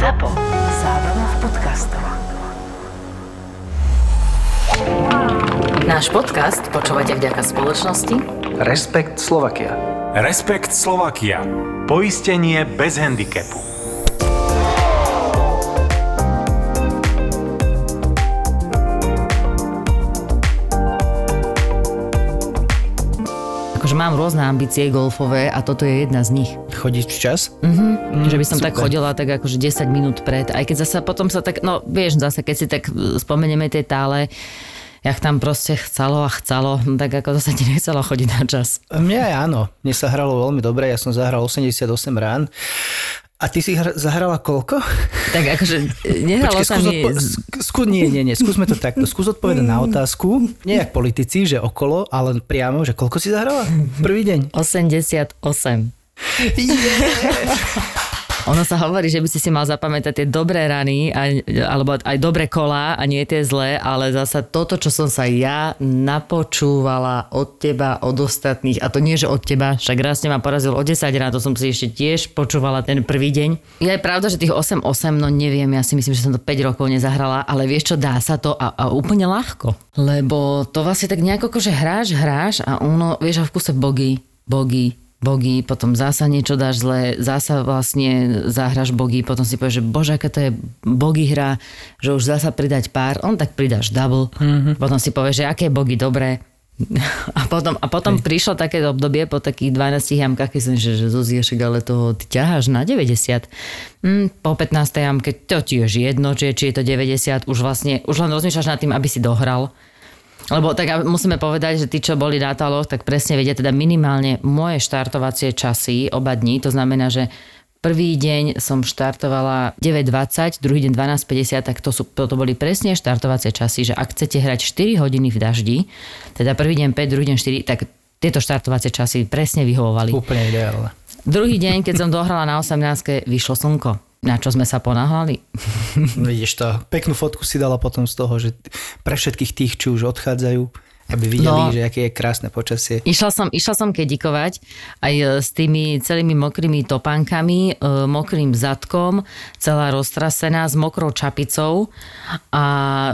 ZAPO. Zábrná v podcastov. Náš podcast počúvate vďaka spoločnosti Respekt Slovakia. Respekt Slovakia. Poistenie bez handicapu. Akože mám rôzne ambície golfové a toto je jedna z nich. Chodíš včas? Mm, že by som super. tak chodila tak akože 10 minút pred, aj keď zase potom sa tak, no vieš, zase keď si tak e, spomenieme tie tále, jak tam proste chcelo a chcelo, no tak ako to sa ti nechcelo chodiť na čas. Mne aj áno. Mne sa hralo veľmi dobre, ja som zahral 88 rán. A ty si hr- zahrala koľko? Tak akože e, nehralo sa skús, mi... odpo- sk- skú, nie, nie, nie, skúsme to takto. Skús odpovedať na otázku, nie jak politici, že okolo, ale priamo, že koľko si zahrala? Prvý deň. 88. Ono sa hovorí, že by si si mal zapamätať tie dobré rany, aj, alebo aj dobré kolá a nie tie zlé, ale zasa toto, čo som sa ja napočúvala od teba, od ostatných, a to nie, že od teba, však raz ma porazil o 10 rán, to som si ešte tiež počúvala ten prvý deň. Je pravda, že tých 8-8, no neviem, ja si myslím, že som to 5 rokov nezahrala, ale vieš čo, dá sa to a, a úplne ľahko. Lebo to vlastne tak nejako, že hráš, hráš a ono, vieš, a v kuse bogy, bogy, bogy, potom zasa niečo dáš zle, zasa vlastne zahraš bogy, potom si povieš, že bože, aká to je bogy hra, že už zasa pridať pár, on tak pridáš double, mm-hmm. potom si povieš, že aké bogy dobré, a potom, a potom prišlo také obdobie po takých 12 jamkách, keď som že, že Zuziešek, ale to ty ťaháš na 90. Mm, po 15 jamke, to ti je jedno, či je, či je to 90, už vlastne, už len rozmýšľaš nad tým, aby si dohral. Lebo tak musíme povedať, že tí, čo boli na taloch, tak presne vedia teda minimálne moje štartovacie časy oba dní. To znamená, že prvý deň som štartovala 9.20, druhý deň 12.50, tak to, sú, to boli presne štartovacie časy, že ak chcete hrať 4 hodiny v daždi, teda prvý deň 5, druhý deň 4, tak tieto štartovacie časy presne vyhovovali. Úplne ideálne. Druhý deň, keď som dohrala na 18, vyšlo slnko. Na čo sme sa ponáhľali? Vidíš to. Peknú fotku si dala potom z toho, že pre všetkých tých, čo už odchádzajú, aby videli, No. že aké je krásne počasie. Išla som, išla som kedikovať aj e, s tými celými mokrými topánkami, e, mokrým zadkom, celá roztrasená s mokrou čapicou a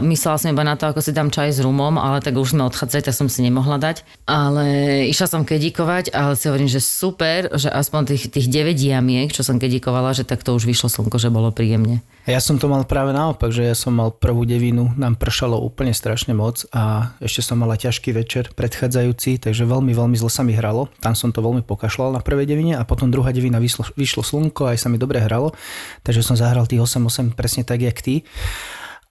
myslela som iba na to, ako si dám čaj s rumom, ale tak už sme odchádzali, tak som si nemohla dať. Ale išla som kedikovať, ale si hovorím, že super, že aspoň tých, tých 9 jamiek, čo som kedikovala, že tak to už vyšlo slnko, že bolo príjemne. Ja som to mal práve naopak, že ja som mal prvú devinu, nám pršalo úplne strašne moc a ešte som mala ťažký večer predchádzajúci, takže veľmi, veľmi zle sa mi hralo. Tam som to veľmi pokašľal na prvej devine a potom druhá devina vyšlo, vyšlo slnko, aj sa mi dobre hralo, takže som zahral tých 8-8 presne tak, jak ty.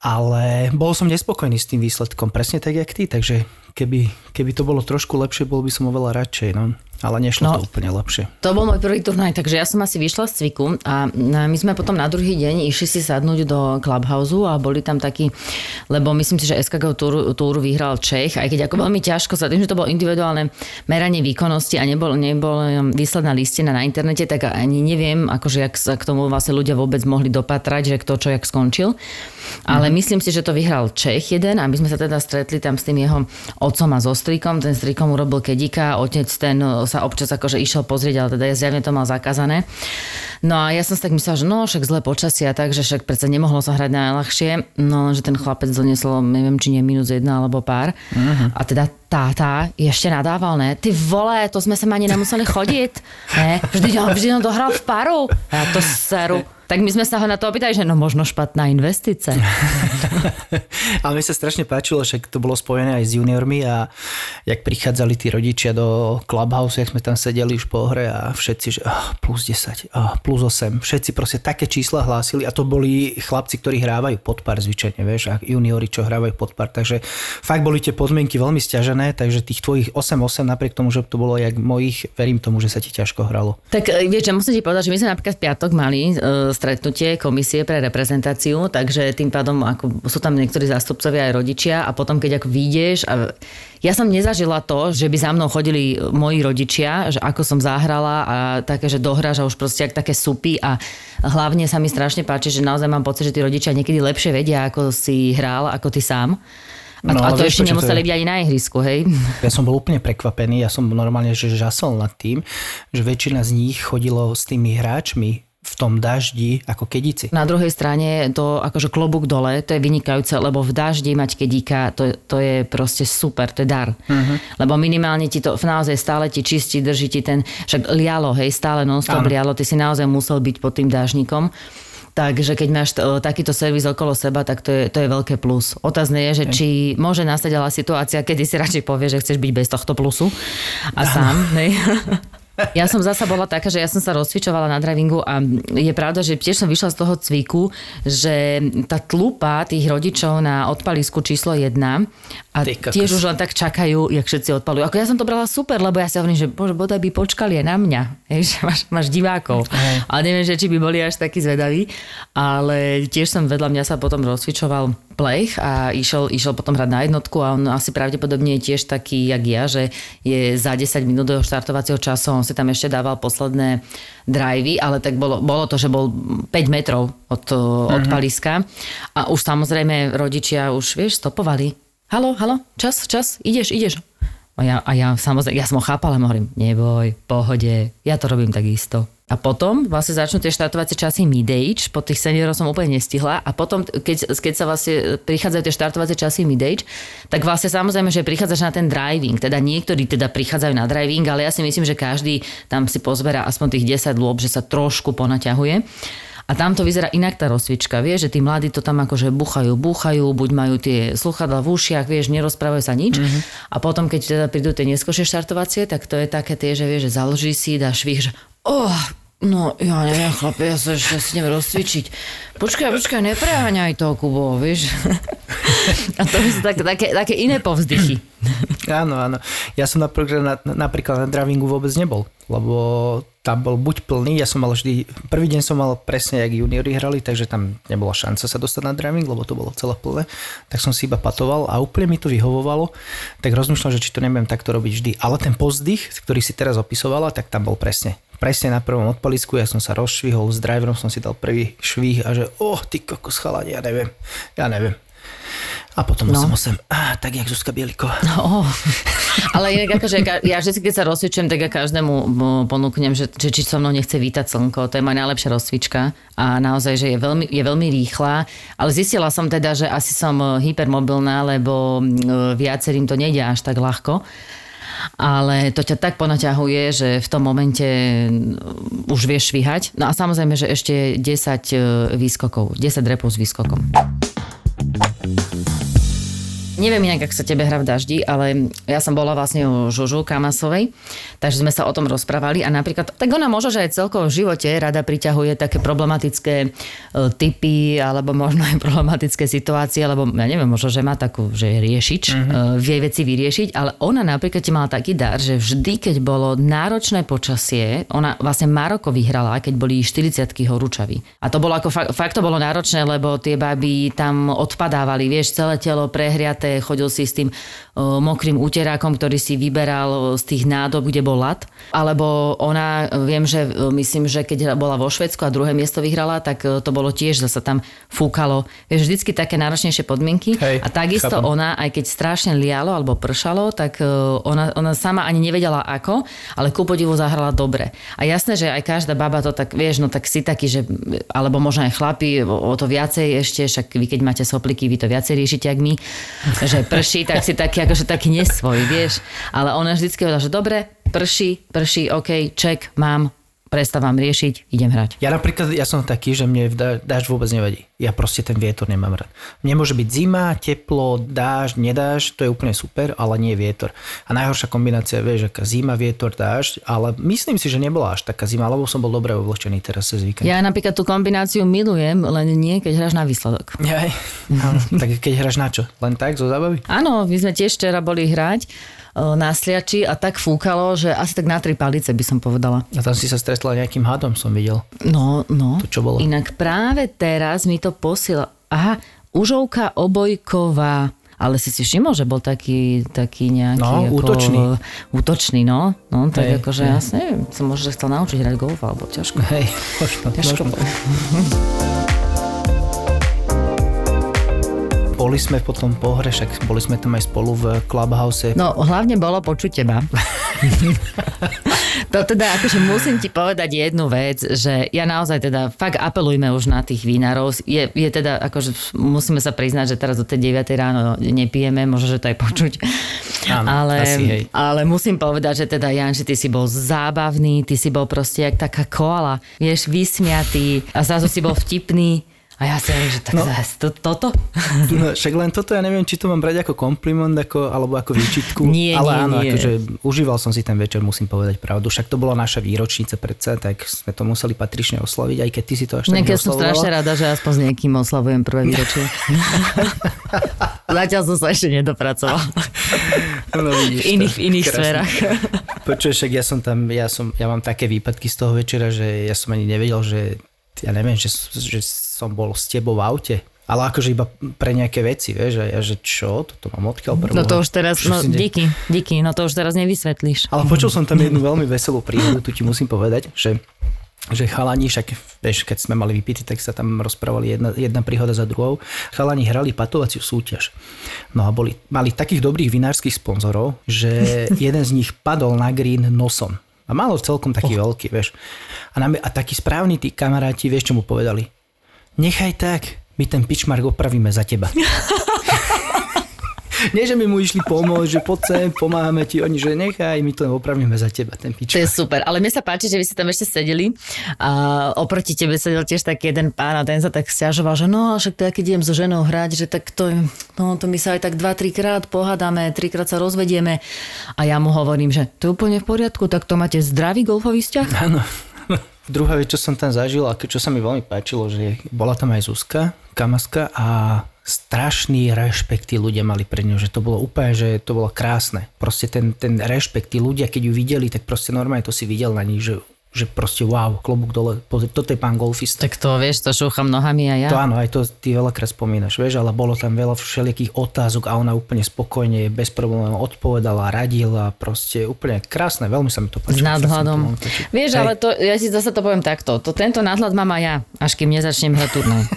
Ale bol som nespokojný s tým výsledkom, presne tak, jak ty, takže keby, keby to bolo trošku lepšie, bol by som oveľa radšej, no. Ale nešlo No. to úplne lepšie. To bol môj prvý turnaj, takže ja som asi vyšla z cviku a my sme potom na druhý deň išli si sadnúť do Clubhouse a boli tam takí, lebo myslím si, že SKG túru, túru vyhral Čech, aj keď ako veľmi ťažko sa tým, že to bolo individuálne meranie výkonnosti a nebol, nebol um, výsledná listina na internete, tak ani neviem, akože jak sa k tomu vlastne ľudia vôbec mohli dopatrať, že kto čo jak skončil. Ale myslím si, že to vyhral Čech jeden a my sme sa teda stretli tam s tým jeho otcom a so strikom. Ten strikom urobil kedika, otec ten e, sa občas akože išiel pozrieť, ale teda ja zjavne to mal zakázané. No a ja som si tak myslela, že no však zlé počasie a tak, že však predsa nemohlo sa hrať najľahšie. No že ten chlapec doniesol, neviem, či nie minus jedna alebo pár. A teda táta ešte nadával, ne? Ty vole, to sme sa ani nemuseli chodiť. Ne? Vždy, vždy on dohral v paru. Ja to seru. Tak my sme sa ho na to opýtali, že no možno špatná investícia. Ale mi sa strašne páčilo, že to bolo spojené aj s juniormi a jak prichádzali tí rodičia do Clubhouse, jak sme tam sedeli už po hre a všetci, že oh, plus 10, oh, plus 8, všetci proste také čísla hlásili a to boli chlapci, ktorí hrávajú pod pár zvyčajne, vieš, a juniori, čo hrávajú pod pár, takže fakt boli tie podmienky veľmi stiažené, takže tých tvojich 8-8, napriek tomu, že to bolo jak mojich, verím tomu, že sa ti ťažko hralo. Tak e, vieš, musím ti povedať, že my sme napríklad v piatok mali e, stretnutie komisie pre reprezentáciu, takže tým pádom ako, sú tam niektorí zástupcovia aj rodičia a potom keď ako vyjdeš a ja som nezažila to, že by za mnou chodili moji rodičia, že ako som zahrala a také, že dohráš a už proste ak také supy a hlavne sa mi strašne páči, že naozaj mám pocit, že tí rodičia niekedy lepšie vedia, ako si hral, ako ty sám. A, No, a to vieš, ešte nemuseli byť ani na ihrisku, hej? Ja som bol úplne prekvapený, ja som normálne že žasol nad tým, že väčšina z nich chodilo s tými hráčmi v tom daždi ako kedici. Na druhej strane to akože klobúk dole, to je vynikajúce, lebo v daždi mať kedíka, to, to je proste super, to je dar. Uh-huh. Lebo minimálne ti to naozaj stále ti čistí, drží ti ten, však lialo, hej, stále non-stop Áno. lialo, ty si naozaj musel byť pod tým dážnikom. Takže keď máš t- takýto servis okolo seba, tak to je, to je veľké plus. Otázne je, že či môže nastať ale situácia, kedy si radšej povie, že chceš byť bez tohto plusu a sám. hej. Ja som zasa bola taká, že ja som sa rozcvičovala na drivingu a je pravda, že tiež som vyšla z toho cviku, že tá tlupa tých rodičov na odpalisku číslo 1 a tiež už len tak čakajú, jak všetci odpalujú. Ako ja som to brala super, lebo ja si hovorím, že bože, bodaj by počkali aj na mňa, hej, že máš, máš divákov. Hej. Ale neviem, že či by boli až takí zvedaví, ale tiež som vedľa mňa sa potom rozcvičoval plech a išiel, išiel potom hrať na jednotku a on asi pravdepodobne je tiež taký, jak ja, že je za 10 minút do štartovacieho času, on si tam ešte dával posledné drivey, ale tak bolo, bolo to, že bol 5 metrov od, od paliska a už samozrejme rodičia už, vieš, stopovali. Halo, halo, čas, čas, ideš, ideš. A ja, a ja samozrejme, ja som ho chápala, hovorím, neboj, pohode, ja to robím takisto. A potom vlastne začnú tie štartovacie časy mid-age, po tých seniorov som úplne nestihla a potom, keď, keď sa vlastne prichádzajú tie štartovacie časy mid-age, tak vlastne samozrejme, že prichádzaš na ten driving, teda niektorí teda prichádzajú na driving, ale ja si myslím, že každý tam si pozberá aspoň tých 10 lôb, že sa trošku ponaťahuje. A tam to vyzerá inak tá rozcvička, vieš, že tí mladí to tam akože buchajú, búchajú, buď majú tie sluchadla v ušiach, vieš, nerozprávajú sa nič. Mm-hmm. A potom, keď teda prídu tie neskôršie štartovacie, tak to je také tie, že vieš, že založí si, dáš švih, že oh, no ja neviem, chlape, ja sa ešte si neviem rozcvičiť. Počkaj, počkaj, nepreháňaj to, Kubo, vieš. A to sú také, také, také iné povzdychy. Áno, áno. Ja som napríklad na, napríklad na drivingu vôbec nebol, lebo tam bol buď plný, ja som mal vždy, prvý deň som mal presne, jak juniori hrali, takže tam nebola šanca sa dostať na driving, lebo to bolo celé plné, tak som si iba patoval a úplne mi to vyhovovalo, tak rozmýšľam, že či to nebudem takto robiť vždy. Ale ten pozdych, ktorý si teraz opisovala, tak tam bol presne. Presne na prvom odpalisku, ja som sa rozšvihol, s driverom som si dal prvý švih a že, oh, ty kokos chalani, ja neviem, ja neviem. A potom No. no. 8, ah, tak jak Zuzka Bielikova. Oh. Ale inak akože ja vždy, keď sa rozcvičujem, tak ja každému ponúknem, že, že či so mnou nechce vítať slnko. To je moja najlepšia rozcvička a naozaj, že je veľmi, je veľmi rýchla. Ale zistila som teda, že asi som e, hypermobilná, lebo e, viacerým to nejde až tak ľahko. Ale to ťa tak ponaťahuje, že v tom momente už vieš švíhať. No a samozrejme, že ešte 10 e, výskokov, 10 repov s výskokom. Thank you. Neviem inak, ak sa tebe hra v daždi, ale ja som bola vlastne u Žužu Kamasovej, takže sme sa o tom rozprávali a napríklad, tak ona možno, že aj celkovo v živote rada priťahuje také problematické e, typy alebo možno aj problematické situácie, lebo ja neviem, možno, že má takú, že je riešič, uh-huh. vie veci vyriešiť, ale ona napríklad mala taký dar, že vždy, keď bolo náročné počasie, ona vlastne Maroko vyhrala, keď boli 40 horúčaví. A to bolo ako, fakt, fakt to bolo náročné, lebo tie baby tam odpadávali, vieš, celé telo prehriaté, chodil si s tým mokrým úterákom, ktorý si vyberal z tých nádob, kde bol lat. Alebo ona, viem, že myslím, že keď bola vo Švedsku a druhé miesto vyhrala, tak to bolo tiež, zase tam fúkalo. Vieš, vždycky také náročnejšie podmienky. Hej, a takisto chápem. ona, aj keď strašne lialo alebo pršalo, tak ona, ona sama ani nevedela ako, ale ku podivu zahrala dobre. A jasné, že aj každá baba to tak, vieš, no tak si taký, že, alebo možno aj chlapi, o, o to viacej ešte, však vy keď máte sopliky, vy to viacej riešite, jak my, že prší, tak si taký, akože taký nesvoj, vieš. Ale ona vždycky hovorila, že dobre, prší, prší, OK, ček, mám, prestávam riešiť, idem hrať. Ja napríklad, ja som taký, že mne dá- dážď vôbec nevadí. Ja proste ten vietor nemám rád. Mne môže byť zima, teplo, dážď, nedážď, to je úplne super, ale nie vietor. A najhoršia kombinácia, vieš, aká zima, vietor, dážď, ale myslím si, že nebola až taká zima, lebo som bol dobre oblečený teraz cez víkend. Ja napríklad tú kombináciu milujem, len nie, keď hráš na výsledok. Jaj. Áno, tak keď hráš na čo? Len tak, zo zábavy? Áno, my sme tiež včera boli hrať na sliači a tak fúkalo, že asi tak na tri palice by som povedala. A tam si sa stretla nejakým hadom, som videl. No, no. To čo bolo? Inak práve teraz mi to posiela. Aha, Užovka Obojková. Ale si si všimol, že bol taký, taký nejaký... No, ako, útočný. Útočný, no. No, tak Hej, akože hej. ja neviem, som možno chcel naučiť hrať golf, alebo ťažko. Hej, možno, Ťažko. možno. Boli sme potom po hre, však boli sme tam aj spolu v Clubhouse. No, hlavne bolo počuť teba. To teda, akože musím ti povedať jednu vec, že ja naozaj teda fakt apelujme už na tých vinárov. Je, je teda, akože musíme sa priznať, že teraz do tej 9 ráno nepijeme, možno, že to aj počuť. Áno, ale, asi hej. ale musím povedať, že teda Jan, že ty si bol zábavný, ty si bol proste jak taká koala, vieš, vysmiatý a zrazu si bol vtipný. A ja si hovorím, že tak no. to, toto? No, však len toto ja neviem, či to mám brať ako kompliment, ako, alebo ako výčitku. Nie, ale nie, áno, nie. akože užíval som si ten večer, musím povedať pravdu. Však to bola naša výročnica predsa, tak sme to museli patrične oslaviť, aj keď ty si to až tak Niekedy som strašne rada, že aspoň s niekým oslavujem prvé výročie. Zatiaľ som sa ešte nedopracoval. No, vidíš V iných- v iných Krásne. sférach. Počuješ, však ja som tam, ja, som, ja mám také výpadky z toho večera, že ja som ani nevedel, že ja neviem, že, že som bol s tebou v aute. Ale akože iba pre nejaké veci, vieš, a ja, že čo, toto mám odkiaľ prvého. No to už teraz, no de- díky, díky, no to už teraz nevysvetlíš. Ale počul som tam jednu veľmi veselú príhodu, tu ti musím povedať, že že chalani, však vieš, keď sme mali vypity, tak sa tam rozprávali jedna, jedna príhoda za druhou. Chalani hrali patovaciu súťaž. No a boli, mali takých dobrých vinárskych sponzorov, že jeden z nich padol na green nosom. A malo celkom taký oh. veľký, vieš. A, nám, a takí správni tí kamaráti, vieš, čo mu povedali? Nechaj tak, my ten pičmark opravíme za teba. Nie, že mi mu išli pomôcť, že poď sem, pomáhame ti, oni, že nechaj, my to opravíme za teba, ten To pičmark. je super, ale mne sa páči, že vy ste tam ešte sedeli a oproti tebe sedel tiež taký jeden pán a ten sa tak stiažoval, že no, však teda keď idem so ženou hrať, že tak to, no, to my sa aj tak dva, trikrát pohádame, trikrát sa rozvedieme a ja mu hovorím, že to je úplne v poriadku, tak to máte zdravý golfový vzťah? Áno. Druhá vec, čo som tam zažil a čo sa mi veľmi páčilo, že bola tam aj Zuzka, kamaska a strašný rešpekt tí ľudia mali pre ňu, že to bolo úplne, že to bolo krásne. Proste ten, ten rešpekt, tí ľudia, keď ju videli, tak proste normálne to si videl na nich, že, že proste wow, klobúk dole, pozri, toto je pán golfista. Tak to vieš, to šúcham nohami a ja. To áno, aj to ty veľakrát spomínaš, vieš, ale bolo tam veľa všelijakých otázok a ona úplne spokojne, bez problémov odpovedala, radila, proste úplne krásne, veľmi sa mi to S páčilo. nadhľadom. To len Vieš, Hej. ale to, ja si zase to poviem takto. To, tento nadhľad mám aj ja, až kým nezačnem hrať turnaj.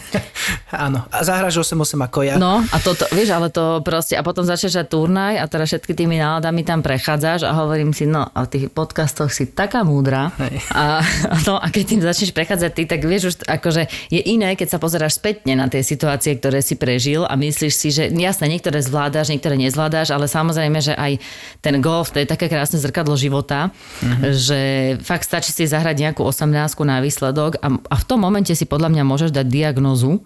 Áno, a zahráš 8-8 ako ja. No a toto, vieš, ale to proste, a potom začneš turnaj a teraz všetky tými náladami tam prechádzaš a hovorím si, no a tých podcastoch si taká múdra Hej. A, no, a keď tým začneš prechádzať ty, tak vieš už, akože je iné, keď sa pozeráš spätne na tie situácie, ktoré si prežil a myslíš si, že jasné, niektoré zvládáš, niektoré nezvládáš, ale samozrejme, že aj ten golf, to je také krásne zrkadlo života, že fakt stačí si zahrať nejakú 18 na výsledok a, a v tom momente si podľa mňa môžeš dať diagnózu, e,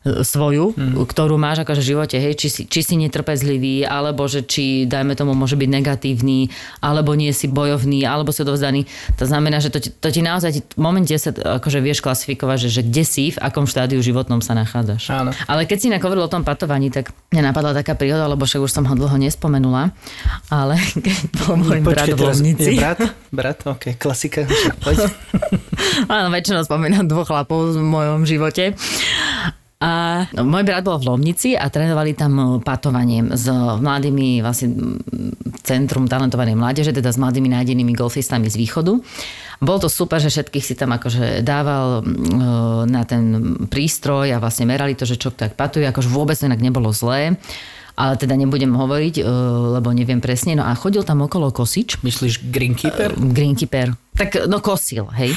svoju, mm. ktorú máš akože v živote, hej, či si, či si netrpezlivý, alebo že či, dajme tomu, môže byť negatívny, alebo nie si bojovný, alebo si odovzdaný. To znamená, že to, ti- to ti naozaj v momente sa akože vieš klasifikovať, že, že kde si, v akom štádiu životnom sa nachádzaš. Áno. Ale keď si inak hovoril o tom patovaní, tak mňa napadla taká príhoda, lebo však už som ho dlho nespomenula, ale keď bol môj brat v Lomnici. brat? Brat, ok, klasika. Áno, väčšinou spomínam dvoch chlapov v mojom živote. A no, môj brat bol v Lomnici a trénovali tam e, patovanie s mladými, vlastne Centrum talentovanej mládeže, teda s mladými nájdenými golfistami z východu. Bolo to super, že všetkých si tam akože dával e, na ten prístroj a vlastne merali to, že čo tak patuje, akože vôbec to inak nebolo zlé. Ale teda nebudem hovoriť, e, lebo neviem presne. No a chodil tam okolo kosič, Myslíš Greenkeeper? greenkeeper. Tak, no kosil, hej.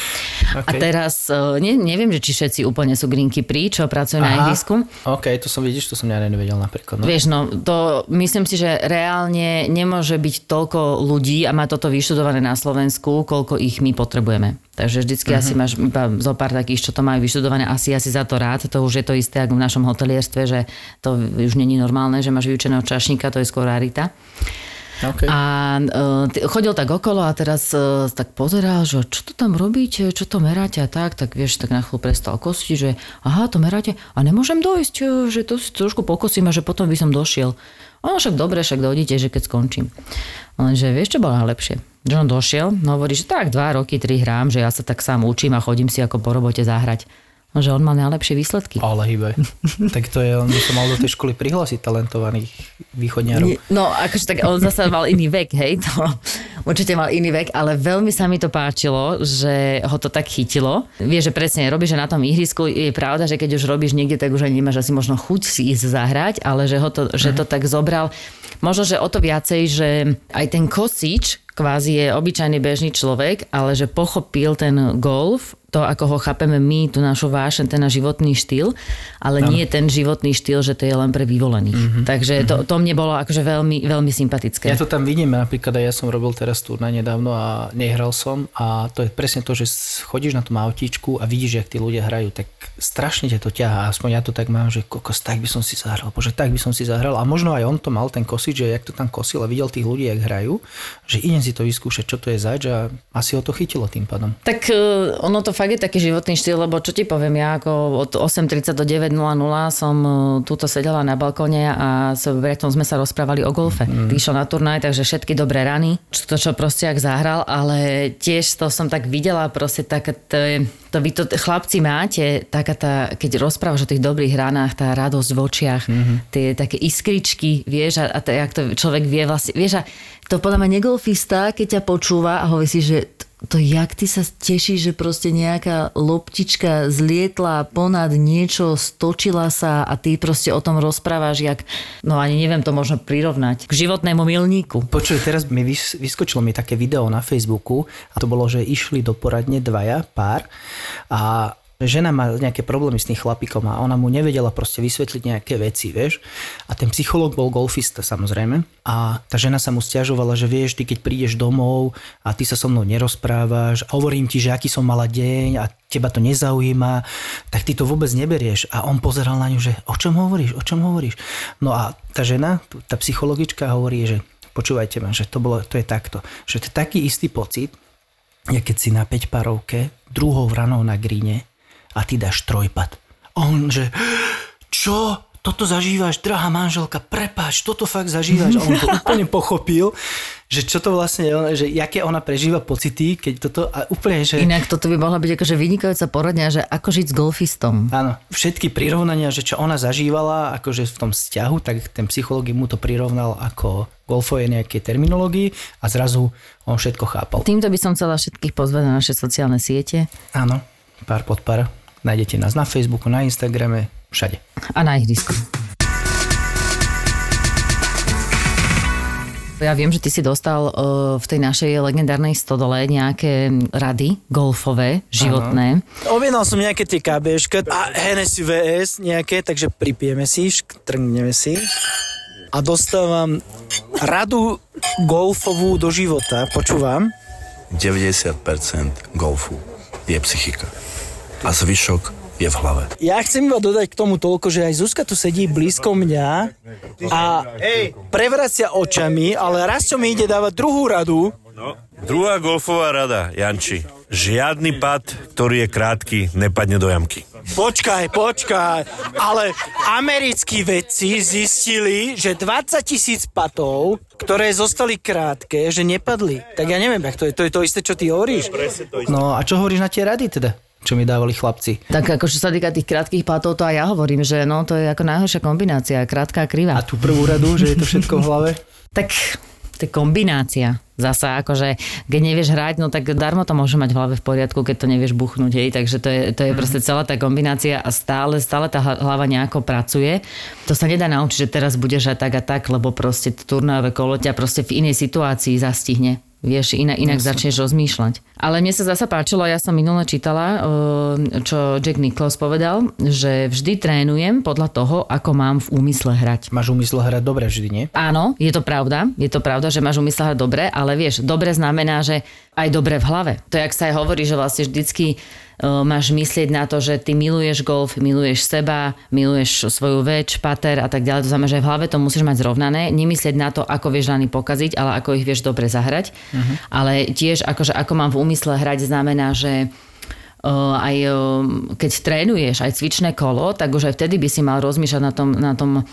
A OK. teraz, e, ne, neviem, že či všetci úplne sú greenkeeperi, čo pracujú na ihrisku. OK, to som vidíš, to som ja nevedel napríklad. No. Vieš, no, to myslím si, že reálne nemôže byť toľko ľudí a má toto vyštudované na Slovensku, koľko ich my potrebujeme. Takže vždycky uh-huh. asi máš iba zo pár takých, čo to majú vyštudované, asi asi za to rád. To už je to isté, ako v našom hotelierstve, že to už není normálne, že máš vyučeného čašníka, to je skôr rarita. OK. A uh, chodil tak okolo a teraz uh, tak pozeral, že čo to tam robíte, čo to meráte a tak, tak vieš, tak na chvíľu prestal kosiť, že aha, to meráte a nemôžem dojsť, eh, že to si trošku pokosím a že potom by som došiel. A no však dobre, však dojdete, že keď skončím. Lenže vieš, čo bolo najlepšie? Že on došiel, no hovorí, že tak dva roky, tri hrám, že ja sa tak sám učím a chodím si ako po robote zahrať. Že on mal najlepšie výsledky. Ale hýbe. tak to je, on by sa mal do tej školy prihlásiť talentovaných východňarov. No, akože tak on zase mal iný vek, hej, to určite mal iný vek, ale veľmi sa mi to páčilo, že ho to tak chytilo. Vieš, že presne robíš, že na tom ihrisku je pravda, že keď už robíš niekde, tak už ani nemáš asi možno chuť si ísť zahrať, ale že, ho to, že to tak zobral. Možno, že o to viacej, že aj ten kosič kvázi je obyčajný bežný človek, ale že pochopil ten golf, to, ako ho chápeme my, tú našu vášen, ten náš životný štýl, ale no. nie ten životný štýl, že to je len pre vyvolených. Mm-hmm. Takže to, to mne bolo akože veľmi, veľmi sympatické. Ja to tam vidím, napríklad aj ja som robil teraz turnaj nedávno a nehral som a to je presne to, že chodíš na tom autíčku a vidíš, jak tí ľudia hrajú, tak strašne ťa to ťahá. Aspoň ja to tak mám, že kokos, tak by som si zahral, bože, tak by som si zahral. A možno aj on to mal, ten kosič, že jak to tam kosil a videl tých ľudí, jak hrajú, že idem si to vyskúšať, čo to je zač a asi ho to chytilo tým pádom. Tak uh, ono to fakt je taký životný štýl, lebo čo ti poviem, ja ako od 8.30 do 9.00 som uh, túto sedela na balkóne a s Bretom sme sa rozprávali o golfe. Mm. Ty na turnaj, takže všetky dobré rany, to čo proste ak zahral, ale tiež to som tak videla, proste tak to, je, to vy to chlapci máte, taká tá, keď rozprávaš o tých dobrých ranách, tá radosť v očiach, mm-hmm. tie také iskričky, vieš, a, a to, jak to človek vie vlastne, vieš, a to podľa mňa negolfista, keď ťa počúva a hovorí si, že to jak ty sa tešíš, že proste nejaká loptička zlietla ponad niečo, stočila sa a ty proste o tom rozprávaš, jak, no ani neviem to možno prirovnať, k životnému milníku. Počuj, teraz mi vys- vyskočilo mi také video na Facebooku a to bolo, že išli do poradne dvaja pár a žena má nejaké problémy s tým chlapikom a ona mu nevedela proste vysvetliť nejaké veci, vieš. A ten psychológ bol golfista samozrejme. A tá žena sa mu stiažovala, že vieš, ty keď prídeš domov a ty sa so mnou nerozprávaš a hovorím ti, že aký som mala deň a teba to nezaujíma, tak ty to vôbec neberieš. A on pozeral na ňu, že o čom hovoríš, o čom hovoríš. No a tá žena, tá psychologička hovorí, že počúvajte ma, že to, bolo, to je takto. Že to je taký istý pocit, je keď si na 5 parovke, druhou ranou na gríne a ty dáš trojpad. A on, že čo? Toto zažívaš, drahá manželka, prepáč, toto fakt zažívaš. A on to úplne pochopil, že čo to vlastne je, že jaké ona prežíva pocity, keď toto, a úplne, že... Inak toto by mohla byť akože vynikajúca poradňa, že ako žiť s golfistom. Áno, všetky prirovnania, že čo ona zažívala, akože v tom vzťahu, tak ten psychológ mu to prirovnal ako golfové nejaké terminológii a zrazu on všetko chápal. Týmto by som chcela všetkých pozvať na naše sociálne siete. Áno, pár pod pár. Nájdete nás na Facebooku, na Instagrame, všade. A na ihrisku. Ja viem, že ty si dostal uh, v tej našej legendárnej stodole nejaké rady golfové, životné. Objednal som nejaké tie KBška a Hennessy VS nejaké, takže pripijeme si, štrngneme si. A dostávam radu golfovú do života. Počúvam. 90% golfu je psychika. A zvyšok je v hlave. Ja chcem iba dodať k tomu toľko, že aj Zuzka tu sedí blízko mňa a prevracia očami, ale raz čo mi ide dávať druhú radu. No, druhá golfová rada, Janči. Žiadny pad, ktorý je krátky, nepadne do jamky. Počkaj, počkaj, ale americkí vedci zistili, že 20 tisíc patov, ktoré zostali krátke, že nepadli. Tak ja neviem, jak to je, to je to isté, čo ty hovoríš. No a čo hovoríš na tie rady teda? Čo mi dávali chlapci. Tak ako čo sa týka tých krátkých pátov, to aj ja hovorím, že no to je ako najhoršia kombinácia, krátka a krivá. A tú prvú radu, že je to všetko v hlave? tak to je kombinácia. Zasa akože, keď nevieš hrať, no tak darmo to môže mať v hlave v poriadku, keď to nevieš buchnúť, hej, takže to je, to je proste celá tá kombinácia a stále, stále tá hlava nejako pracuje. To sa nedá naučiť, že teraz budeš aj tak a tak, lebo proste turnajové kolo ťa proste v inej situácii zastihne. Vieš, inak, inak začneš rozmýšľať. Ale mne sa zasa páčilo, ja som minule čítala, čo Jack Nicklaus povedal, že vždy trénujem podľa toho, ako mám v úmysle hrať. Máš úmysle hrať dobre vždy, nie? Áno, je to pravda. Je to pravda, že máš úmysle hrať dobre, ale vieš, dobre znamená, že aj dobre v hlave. To je, ak sa aj hovorí, že vlastne vždycky máš myslieť na to, že ty miluješ golf, miluješ seba, miluješ svoju več, pater a tak ďalej. To znamená, že v hlave to musíš mať zrovnané. Nemyslieť na to, ako vieš rany pokaziť, ale ako ich vieš dobre zahrať. Uh-huh. Ale tiež, akože ako mám v úmysle hrať, znamená, že aj keď trénuješ aj cvičné kolo, tak už aj vtedy by si mal rozmýšľať na tom, na tom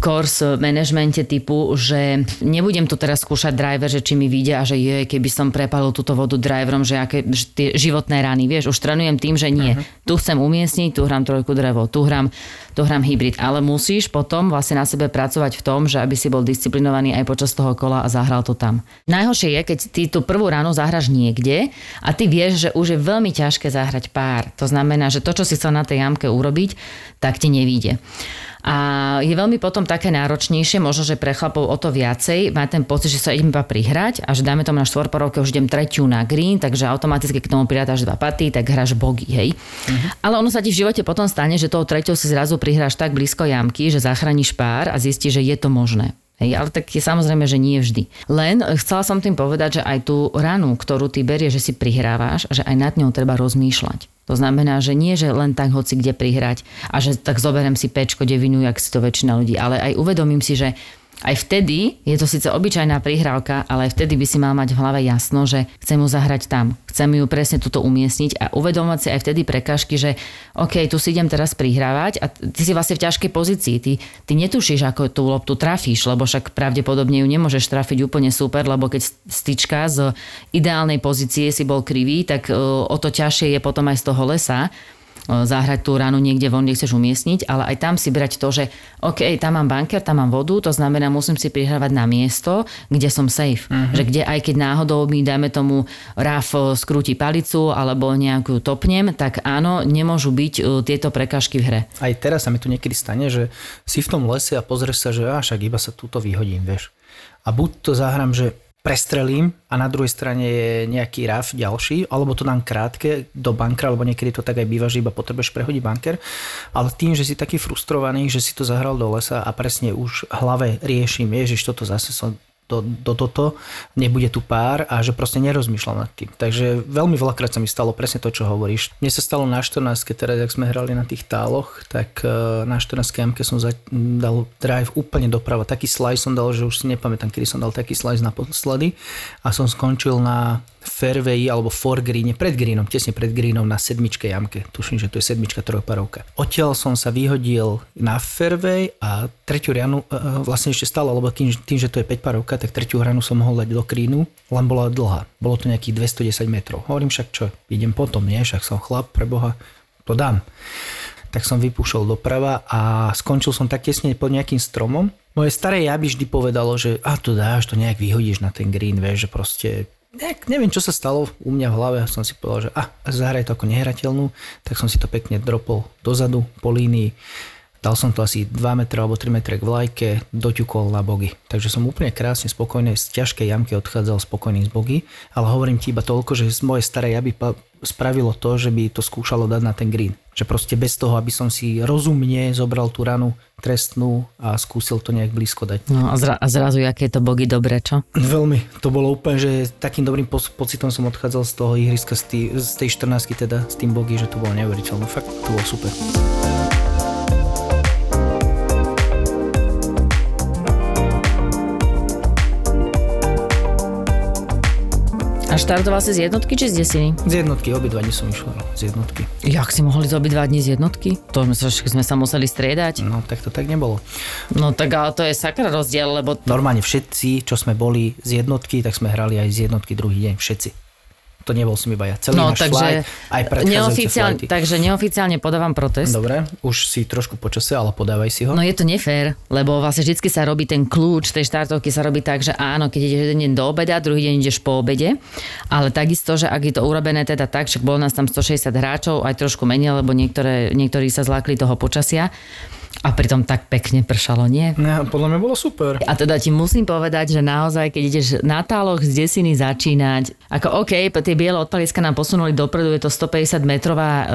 course manažmente typu, že nebudem tu teraz skúšať driver, že či mi vyjde a že je, keby som prepalil túto vodu driverom, že aké že tie životné rany, vieš, už trénujem tým, že nie. Uh-huh. Tu chcem umiestniť, tu hrám trojku drevo, tu hrám, tu hrám hybrid, ale musíš potom vlastne na sebe pracovať v tom, že aby si bol disciplinovaný aj počas toho kola a zahral to tam. Najhoršie je, keď ty tú prvú ránu zahraš niekde a ty vieš, že už je veľmi ťažké zahrať pár. To znamená, že to, čo si chcel na tej jamke urobiť, tak ti nevíde. A je veľmi potom také náročnejšie, možno, že pre chlapov o to viacej, má ten pocit, že sa idem iba prihrať a že dáme tomu na štvorporovke už idem tretiu na green, takže automaticky k tomu pridáš dva paty, tak hráš bogy, hej. Uh-huh. Ale ono sa ti v živote potom stane, že tou treťou si zrazu prihráš tak blízko jamky, že zachrániš pár a zistíš, že je to možné. Hej, ale tak je samozrejme, že nie vždy. Len chcela som tým povedať, že aj tú ranu, ktorú ty berieš, že si prihrávaš, že aj nad ňou treba rozmýšľať. To znamená, že nie, že len tak hoci kde prihrať a že tak zoberiem si pečko, devinu, jak si to väčšina ľudí, ale aj uvedomím si, že aj vtedy, je to síce obyčajná prihrávka, ale aj vtedy by si mal mať v hlave jasno, že chcem ju zahrať tam. Chcem ju presne tuto umiestniť a uvedomovať si aj vtedy prekažky, že OK, tu si idem teraz prihrávať a ty si vlastne v ťažkej pozícii. Ty, ty netušíš, ako tú loptu trafíš, lebo však pravdepodobne ju nemôžeš trafiť úplne super, lebo keď styčka z ideálnej pozície si bol krivý, tak o to ťažšie je potom aj z toho lesa zahrať tú ránu niekde von, kde chceš umiestniť, ale aj tam si brať to, že OK, tam mám banker, tam mám vodu, to znamená, musím si prihrávať na miesto, kde som safe. Uh-huh. Že kde aj keď náhodou mi, dajme tomu, Raf skrúti palicu alebo nejakú topnem, tak áno, nemôžu byť tieto prekažky v hre. Aj teraz sa mi tu niekedy stane, že si v tom lese a pozrieš sa, že až iba sa túto vyhodím, vieš. A buď to zahrám, že prestrelím a na druhej strane je nejaký raf ďalší, alebo to dám krátke do bankra, alebo niekedy to tak aj býva, že iba potrebuješ prehodiť banker, ale tým, že si taký frustrovaný, že si to zahral do lesa a presne už hlave riešim, ježiš, toto zase som do, do toto, nebude tu pár a že proste nerozmýšľam nad tým. Takže veľmi veľakrát sa mi stalo presne to, čo hovoríš. Mne sa stalo na 14, teraz, ak sme hrali na tých táloch, tak e, na 14 jamke som dal drive úplne doprava. Taký slice som dal, že už si nepamätám, kedy som dal taký slice naposledy a som skončil na fairway alebo for greene, pred greenom, tesne pred greenom na sedmičke jamke. Tuším, že to je sedmička trojparovka. Odtiaľ som sa vyhodil na fairway a tretiu rianu uh, vlastne ešte stále, lebo tým, tým, že to je 5 parovka, tak tretiu hranu som mohol dať do krínu, len bola dlhá. Bolo to nejakých 210 metrov. Hovorím však čo, idem potom, nie? Však som chlap, pre Boha, to dám. Tak som vypúšol doprava a skončil som tak tesne pod nejakým stromom. Moje staré ja by vždy povedalo, že a to dáš, to nejak vyhodíš na ten green, vieš, že proste nejak, neviem, čo sa stalo u mňa v hlave, som si povedal, že a, zahraj to ako nehrateľnú, tak som si to pekne dropol dozadu po línii, dal som to asi 2 metre alebo 3 metre k vlajke, doťukol na bogy. Takže som úplne krásne spokojne z ťažkej jamky odchádzal spokojný z bogy, ale hovorím ti iba toľko, že z mojej starej jaby spravilo to, že by to skúšalo dať na ten green. Že proste bez toho, aby som si rozumne zobral tú ranu trestnú a skúsil to nejak blízko dať. No a, zra- a zrazu, aké to bogy dobre, čo? Veľmi. To bolo úplne, že takým dobrým po- pocitom som odchádzal z toho ihriska, z, tý, z tej 14 teda, s tým bogy, že to bolo neuveriteľné. Fakt, to bolo super. Štartoval si z jednotky či z desiny? Z jednotky, obidva dní som išiel z jednotky. Jak si mohli z obidva dní z jednotky? To sme sme sa museli striedať. No tak to tak nebolo. No tak ale to je sakra rozdiel, lebo... Normálne všetci, čo sme boli z jednotky, tak sme hrali aj z jednotky druhý deň, všetci to nebol som iba ja. Celý no, náš takže, flight, aj neoficiálne, Takže neoficiálne podávam protest. Dobre, už si trošku počase, ale podávaj si ho. No je to nefér, lebo vlastne vždy sa robí ten kľúč tej štartovky sa robí tak, že áno, keď ideš jeden deň do obeda, druhý deň ideš po obede, ale takisto, že ak je to urobené teda tak, že bolo nás tam 160 hráčov, aj trošku menej, lebo niektoré, niektorí sa zlákli toho počasia, a pritom tak pekne pršalo, nie? No, podľa mňa bolo super. A teda ti musím povedať, že naozaj, keď ideš na táloch z desiny začínať, ako OK, tie biele odpaliska nám posunuli dopredu, je to 150 metrová uh,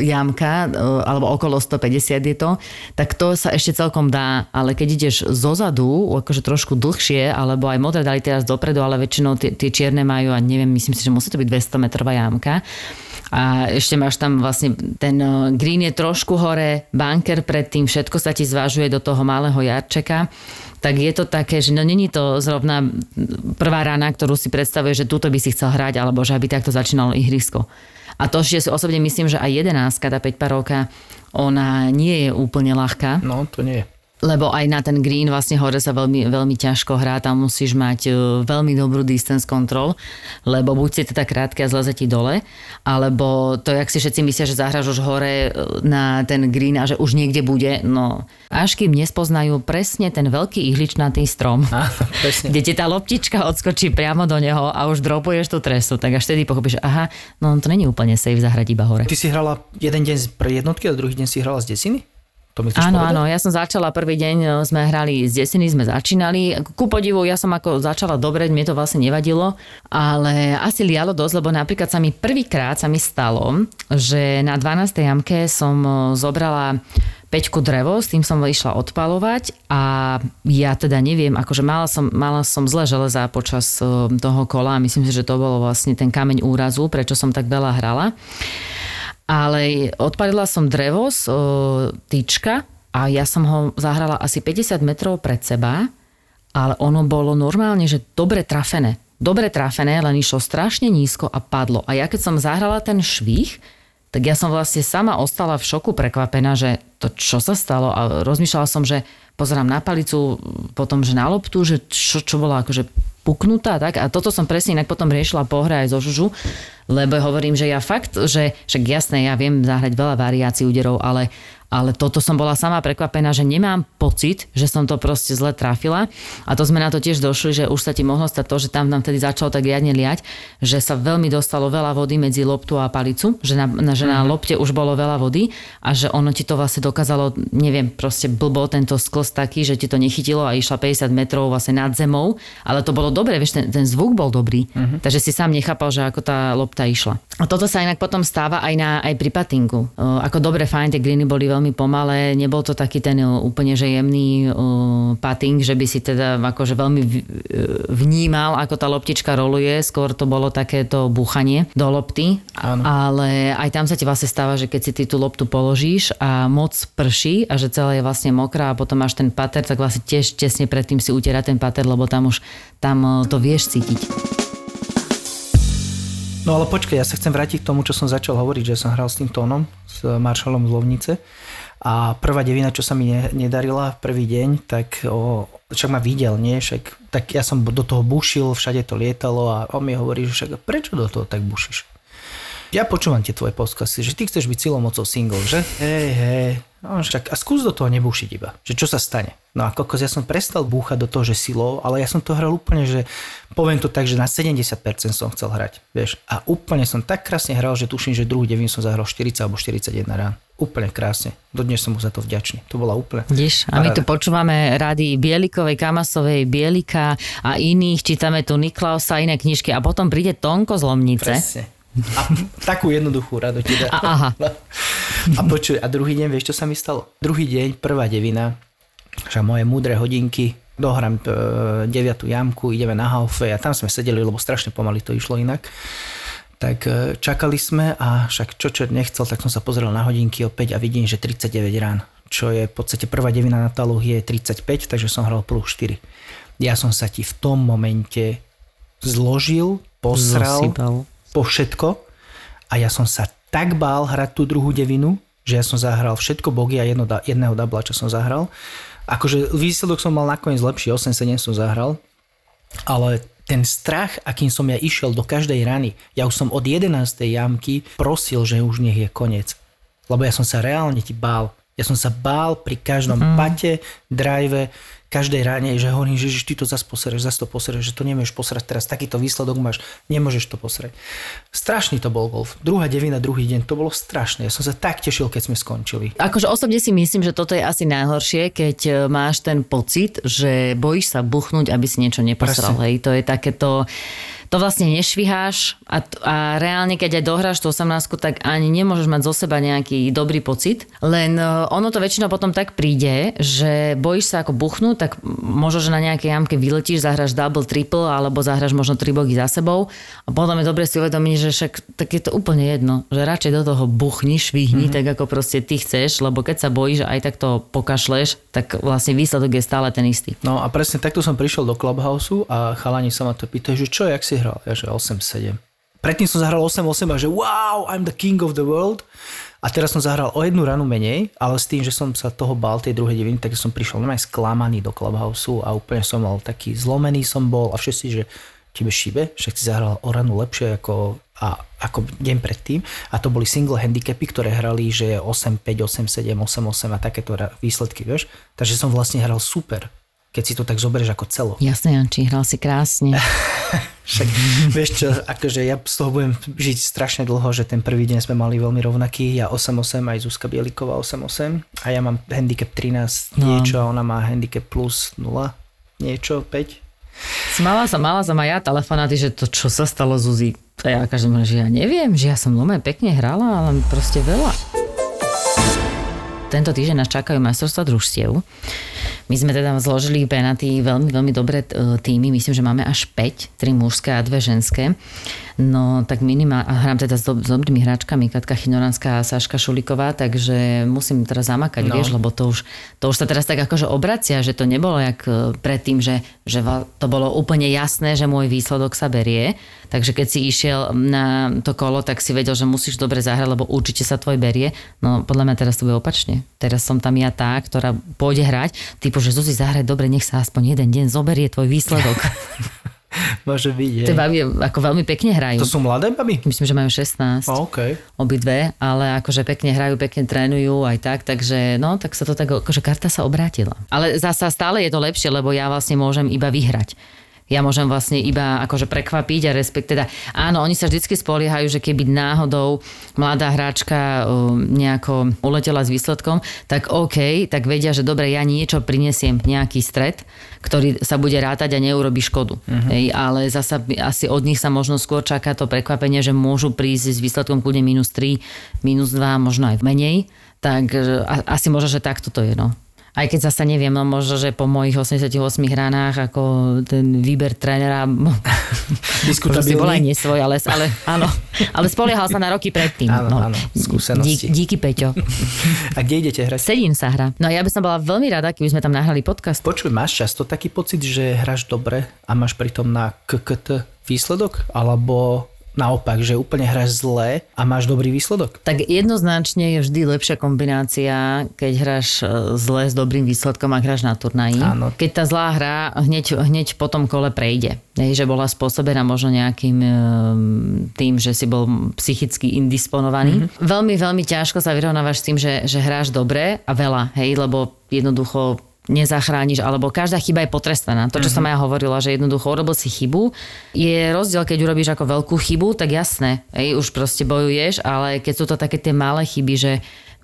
jamka, uh, alebo okolo 150 je to, tak to sa ešte celkom dá, ale keď ideš zozadu, akože trošku dlhšie, alebo aj modré dali teraz dopredu, ale väčšinou tie, tie čierne majú, a neviem, myslím si, že musí to byť 200 metrová jamka, a ešte máš tam vlastne ten eh, green je trošku hore, bunker predtým, všetko sa ti zvažuje do toho malého jarčeka tak je to také, že no není to zrovna prvá rána, ktorú si predstavuje, že túto by si chcel hrať, alebo že aby takto začínalo ihrisko. A to, že si osobne myslím, že aj 11, tá 5 parovka, ona nie je úplne ľahká. No, to nie je. Lebo aj na ten green vlastne hore sa veľmi, veľmi ťažko hrá, tam musíš mať e, veľmi dobrú distance control, lebo buď si teda krátke a zleze ti dole, alebo to, jak si všetci myslia, že zahraš už hore e, na ten green a že už niekde bude, no až kým nespoznajú presne ten veľký ihličnatý strom, Á, presne. kde ti tá loptička odskočí priamo do neho a už dropuješ tú tresu, tak až vtedy pochopíš, aha, no to není úplne safe zahrať iba hore. Ty si hrala jeden deň pre jednotky a druhý deň si hrala z desiny? To mi Áno, povedať? áno, ja som začala prvý deň, e, sme hrali z desiny, sme začínali. Ku podivu, ja som ako začala dobre, mne to vlastne nevadilo, ale asi lialo dosť, lebo napríklad sa mi prvýkrát sa mi stalo, že na 12. jamke som e, zobrala peťku drevo, s tým som išla odpalovať a ja teda neviem, akože mala som, mala som zle železa počas e, toho kola a myslím si, že to bolo vlastne ten kameň úrazu, prečo som tak veľa hrala. Ale odpadila som drevo z o, tyčka a ja som ho zahrala asi 50 metrov pred seba, ale ono bolo normálne, že dobre trafené. Dobre trafené, len išlo strašne nízko a padlo. A ja keď som zahrala ten švih, tak ja som vlastne sama ostala v šoku prekvapená, že to čo sa stalo a rozmýšľala som, že pozerám na palicu, potom, že na loptu, že čo, čo bola akože puknutá, tak? A toto som presne inak potom riešila po hre aj zo Žužu, lebo hovorím, že ja fakt, že však jasné, ja viem zahrať veľa variácií úderov, ale, ale toto som bola sama prekvapená, že nemám pocit, že som to proste zle trafila. A to sme na to tiež došli, že už sa ti mohlo stať to, že tam nám vtedy začalo tak riadne liať, že sa veľmi dostalo veľa vody medzi loptu a palicu, že na, na, že na lopte už bolo veľa vody a že ono ti to vlastne dokázalo, neviem, proste blbo tento sklz taký, že ti to nechytilo a išla 50 metrov vlastne nad zemou, ale to bolo dobre, vieš, ten, ten zvuk bol dobrý, takže si sám nechápal, že ako tá lopta išla. A toto sa inak potom stáva aj, na, aj pri patingu. Uh, ako dobre, fajn, tie greeny boli veľmi pomalé, nebol to taký ten uh, úplne že jemný uh, pating, že by si teda akože veľmi v, uh, vnímal, ako tá loptička roluje, skôr to bolo takéto búchanie do lopty, Áno. ale aj tam sa ti vlastne stáva, že keď si ty tú loptu položíš a moc prší a že celá je vlastne mokrá a potom máš ten pater, tak vlastne tiež tesne predtým si utiera ten pater, lebo tam už tam to vieš cítiť. No ale počkaj, ja sa chcem vrátiť k tomu, čo som začal hovoriť, že som hral s tým tónom, s Maršalom z Lovnice. A prvá devina, čo sa mi ne, nedarila prvý deň, tak o, však ma videl, nie? Však, tak ja som do toho bušil, všade to lietalo a on mi hovorí, že však prečo do toho tak bušiš? Ja počúvam tie tvoje podcasty, že ty chceš byť silomocou single, že? Hej, hej. No, však, a skús do toho nebušiť iba, že čo sa stane. No a kokos, ja som prestal búchať do toho, že silou, ale ja som to hral úplne, že poviem to tak, že na 70% som chcel hrať, vieš. A úplne som tak krásne hral, že tuším, že druhý devín som zahral 40 alebo 41 rán. Úplne krásne. Dodnes som mu za to vďačný. To bola úplne... Vidíš, a my tu počúvame rady Bielikovej, Kamasovej, Bielika a iných, čítame tu Niklausa, iné knižky a potom príde Tonko z Lomnice. Presne. A takú jednoduchú radu ti dá. A, aha. A počuj, a druhý deň, vieš, čo sa mi stalo? Druhý deň, prvá devina, že moje múdre hodinky, dohrám e, 9. jamku, ideme na haufe a tam sme sedeli, lebo strašne pomaly to išlo inak. Tak e, čakali sme a však čo čo nechcel, tak som sa pozrel na hodinky opäť a vidím, že 39 rán, čo je v podstate prvá devina na taluh je 35, takže som hral plus 4. Ja som sa ti v tom momente zložil, posral, Zosypal. Po všetko a ja som sa tak bál hrať tú druhú devinu, že ja som zahral všetko bogy a jedno, jedného dubla, čo som zahral. Akože výsledok som mal nakoniec lepší, 8-7 som zahral, ale ten strach, akým som ja išiel do každej rany, ja už som od 11. jamky prosil, že už nech je koniec. Lebo ja som sa reálne ti bál. Ja som sa bál pri každom mm. pate, drive, každej ráne, že hovorím, že, že ty to zase posereš, zase to posereš, že to nemôžeš posrať teraz, takýto výsledok máš, nemôžeš to posrať. Strašný to bol golf. Druhá devina, druhý deň, to bolo strašné. Ja som sa tak tešil, keď sme skončili. Akože osobne si myslím, že toto je asi najhoršie, keď e, máš ten pocit, že bojíš sa buchnúť, aby si niečo neposral. Hej, to je takéto to vlastne nešviháš a, a reálne, keď aj dohráš tú 18, tak ani nemôžeš mať zo seba nejaký dobrý pocit. Len e, ono to väčšinou potom tak príde, že bojíš sa ako buchnúť, tak možno, že na nejakej jamke vyletíš, zahráš double, triple alebo zahráš možno tri bogy za sebou a potom je dobre si uvedomiť, že však tak je to úplne jedno, že radšej do toho buchni, švihni, mm-hmm. tak ako proste ty chceš, lebo keď sa bojíš aj tak to pokašleš, tak vlastne výsledok je stále ten istý. No a presne takto som prišiel do Clubhouse a chalani sa ma to pýtajú, že čo, jak si hral? Ja že 8-7. Predtým som zahral 8-8 a že wow, I'm the king of the world. A teraz som zahral o jednu ranu menej, ale s tým, že som sa toho bál tej druhej deviny, tak som prišiel normálne sklamaný do Clubhouse a úplne som mal taký zlomený som bol a všetci, že tebe šibe, však si zahral o ranu lepšie ako, a, ako deň predtým. A to boli single handicapy, ktoré hrali, že 8-5, 8-7, 8-8 a takéto výsledky, vieš. Takže som vlastne hral super, keď si to tak zoberieš ako celo. Jasne, Janči, hral si krásne. Však vieš čo, akože ja z toho budem žiť strašne dlho, že ten prvý deň sme mali veľmi rovnaký, ja 8-8, aj Zuzka Bieliková 8-8 a ja mám handicap 13 No. niečo a ona má handicap plus 0 niečo, 5. Mala som, mala som aj ja telefonáty, že to čo sa stalo Zuzi. A ja každému, že ja neviem, že ja som normálne pekne hrala, ale proste veľa. Tento týždeň nás čakajú majstrovstvá družstiev. My sme teda zložili penalty veľmi, veľmi dobré e, týmy. Myslím, že máme až 5, 3 mužské a 2 ženské. No tak minimálne, hrám teda s, dob- s dobrými hráčkami, Katka Chinoranská a Saška Šuliková, takže musím teraz zamakať, no. vieš, lebo to už, to už sa teraz tak akože obracia, že to nebolo jak e, predtým, že, že to bolo úplne jasné, že môj výsledok sa berie. Takže keď si išiel na to kolo, tak si vedel, že musíš dobre zahrať, lebo určite sa tvoj berie. No podľa mňa teraz to bude opačne. Teraz som tam ja tá, ktorá pôjde hrať, typu, že Zuzi zahraj dobre, nech sa aspoň jeden deň zoberie tvoj výsledok. Môže byť, je. Tie baby ako veľmi pekne hrajú. To sú mladé baby? Myslím, že majú 16. A, OK. Obidve, ale akože pekne hrajú, pekne trénujú aj tak, takže no, tak sa to tak, akože karta sa obrátila. Ale zasa stále je to lepšie, lebo ja vlastne môžem iba vyhrať. Ja môžem vlastne iba akože prekvapiť a respekt, teda áno, oni sa vždycky spoliehajú, že keby náhodou mladá hráčka um, nejako uletela s výsledkom, tak OK, tak vedia, že dobre, ja niečo prinesiem, nejaký stred, ktorý sa bude rátať a neurobi škodu. Uh-huh. Hej, ale zasa asi od nich sa možno skôr čaká to prekvapenie, že môžu prísť s výsledkom kľudne minus 3, minus 2, možno aj menej. Tak e, asi možno, že takto to je. No. Aj keď zasa neviem, no možno, že po mojich 88 hranách, ako ten výber trénera proste bol aj nesvoj, ale, ale áno. Ale spoliehal sa na roky predtým. Áno, no. áno, skúsenosti. Dík, díky, Peťo. A kde idete hrať? Sedín sa hra. No ja by som bola veľmi rada, keby sme tam nahrali podcast. Počuj, máš často taký pocit, že hráš dobre a máš pritom na KKT výsledok? Alebo naopak, že úplne hráš zle a máš dobrý výsledok? Tak jednoznačne je vždy lepšia kombinácia, keď hráš e, zle s dobrým výsledkom a hráš na turnaji. Áno. Keď tá zlá hra hneď, hneď po tom kole prejde. Hej, že bola spôsobená možno nejakým e, tým, že si bol psychicky indisponovaný. Mm-hmm. Veľmi, veľmi ťažko sa vyrovnávaš s tým, že, že hráš dobre a veľa, hej, lebo jednoducho nezachrániš, alebo každá chyba je potrestaná. To, čo som ja hovorila, že jednoducho urobil si chybu. Je rozdiel, keď urobíš ako veľkú chybu, tak jasné, hej, už proste bojuješ, ale keď sú to také tie malé chyby, že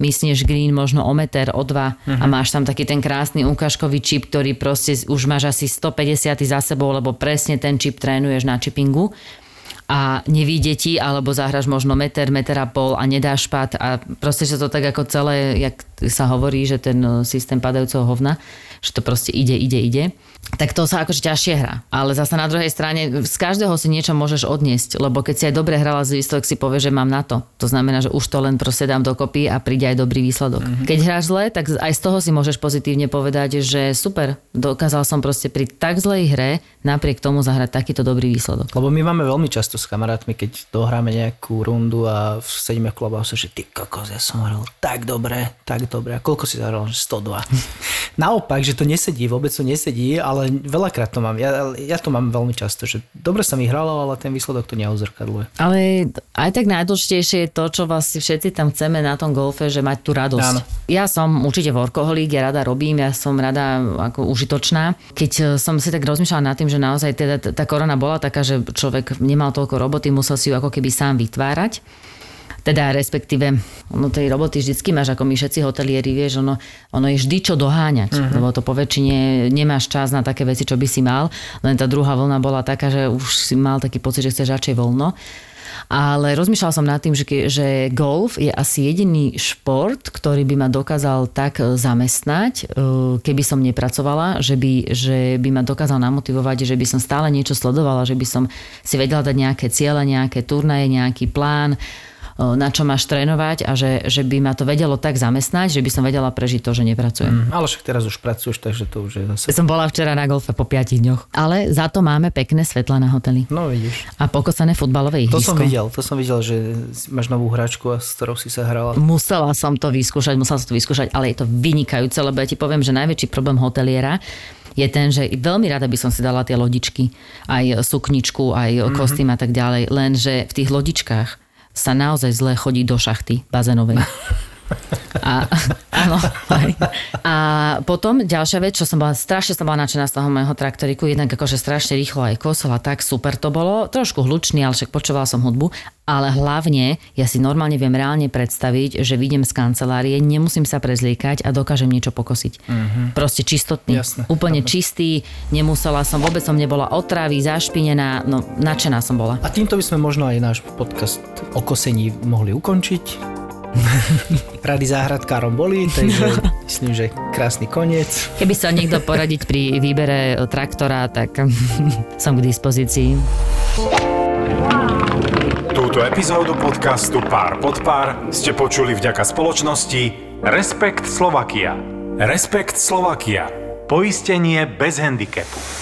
mysneš green možno o meter, o dva a máš tam taký ten krásny ukážkový čip, ktorý proste už máš asi 150 za sebou, lebo presne ten čip trénuješ na chipingu a nevíde ti, alebo zahraš možno meter, meter a pol a nedáš pad a proste, že to tak ako celé, jak sa hovorí, že ten e, systém padajúceho hovna, že to proste ide, ide, ide, tak to sa akože ťažšie hrá. Ale zase na druhej strane z každého si niečo môžeš odniesť, lebo keď si aj dobre hrala z výsledok, si povie, že mám na to. To znamená, že už to len proste dám dokopy a príde aj dobrý výsledok. Mm-hmm. Keď hráš zle, tak aj z toho si môžeš pozitívne povedať, že super, dokázal som proste pri tak zlej hre napriek tomu zahrať takýto dobrý výsledok. Lebo my máme veľmi často s kamarátmi, keď dohráme nejakú rundu a sedíme v klubhouse, že ty kokos, ja som hral tak dobre, tak dobre. A koľko si zahral? Že 102. Naopak, že to nesedí, vôbec to nesedí, ale veľakrát to mám. Ja, ja to mám veľmi často, že dobre sa mi hralo, ale ten výsledok to neozrkadluje. Ale aj tak najdôležitejšie je to, čo vlastne všetci tam chceme na tom golfe, že mať tú radosť. Áno. Ja som určite workoholík, ja rada robím, ja som rada ako užitočná. Keď eh, som si tak rozmýšľala nad tým, že naozaj teda tá korona bola taká, že človek nemal toľko roboty, musel si ju ako keby sám vytvárať. Teda respektíve, ono tej roboty vždycky máš, ako my všetci hotelieri, vieš, ono, ono je vždy čo doháňať, uh-huh. lebo to po väčšine nemáš čas na také veci, čo by si mal, len tá druhá vlna bola taká, že už si mal taký pocit, že chceš radšej voľno. Ale rozmýšľal som nad tým, že, že golf je asi jediný šport, ktorý by ma dokázal tak e, zamestnať, e, keby som nepracovala, že by, že by ma dokázal namotivovať, že by som stále niečo sledovala, že by som si vedela dať nejaké ciele, nejaké turnaje, nejaký plán, na čo máš trénovať a že, že by ma to vedelo tak zamestnať, že by som vedela prežiť to, že nepracujem. Ale však teraz už pracuješ, takže to už je zase... Som bola včera na golfe po 5 dňoch. Ale za to máme pekné svetla na hoteli. No vidíš. A pokosané futbalové To ihrisko. som videl, to som videl, že máš novú hračku, a s ktorou si sa hrala. Musela som to vyskúšať, musela som to vyskúšať, ale je to vynikajúce, lebo ja ti poviem, že najväčší problém hoteliera je ten, že veľmi rada by som si dala tie lodičky, aj sukničku, aj Mhm. kostým a tak ďalej, lenže v tých lodičkách sa naozaj zle chodí do šachty bazénovej. A, áno, aj. a potom ďalšia vec, čo som bola, strašne som bola nadšená z toho môjho traktoriku, jednak akože strašne rýchlo aj kosol a tak, super to bolo, trošku hlučný, ale však počúvala som hudbu, ale hlavne ja si normálne viem reálne predstaviť, že vidím z kancelárie, nemusím sa prezliekať a dokážem niečo pokosiť. Proste čistotný, Jasné, úplne čistý, nemusela som, vôbec som nebola otravy, zašpinená, no nadšená som bola. A týmto by sme možno aj náš podcast o kosení mohli ukončiť. Rady záhradkárom boli, takže myslím, že krásny koniec. Keby sa niekto poradiť pri výbere traktora, tak som k dispozícii. Túto epizódu podcastu Pár pod pár ste počuli vďaka spoločnosti Respekt Slovakia. Respekt Slovakia. Poistenie bez handicapu.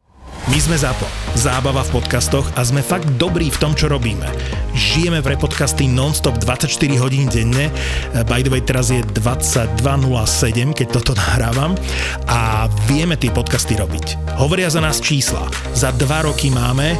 My sme ZAPO. Zábava v podcastoch a sme fakt dobrí v tom, čo robíme. Žijeme v repodcasty non-stop 24 hodín denne. By the way, teraz je 22.07, keď toto nahrávam. A vieme tie podcasty robiť. Hovoria za nás čísla. Za dva roky máme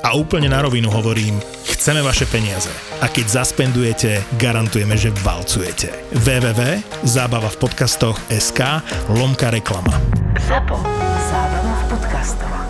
A úplne na rovinu hovorím, chceme vaše peniaze. A keď zaspendujete, garantujeme, že valcujete. www.zábava v podcastoch SK lomka reklama. ZAPO. Zábrná v podcastovách.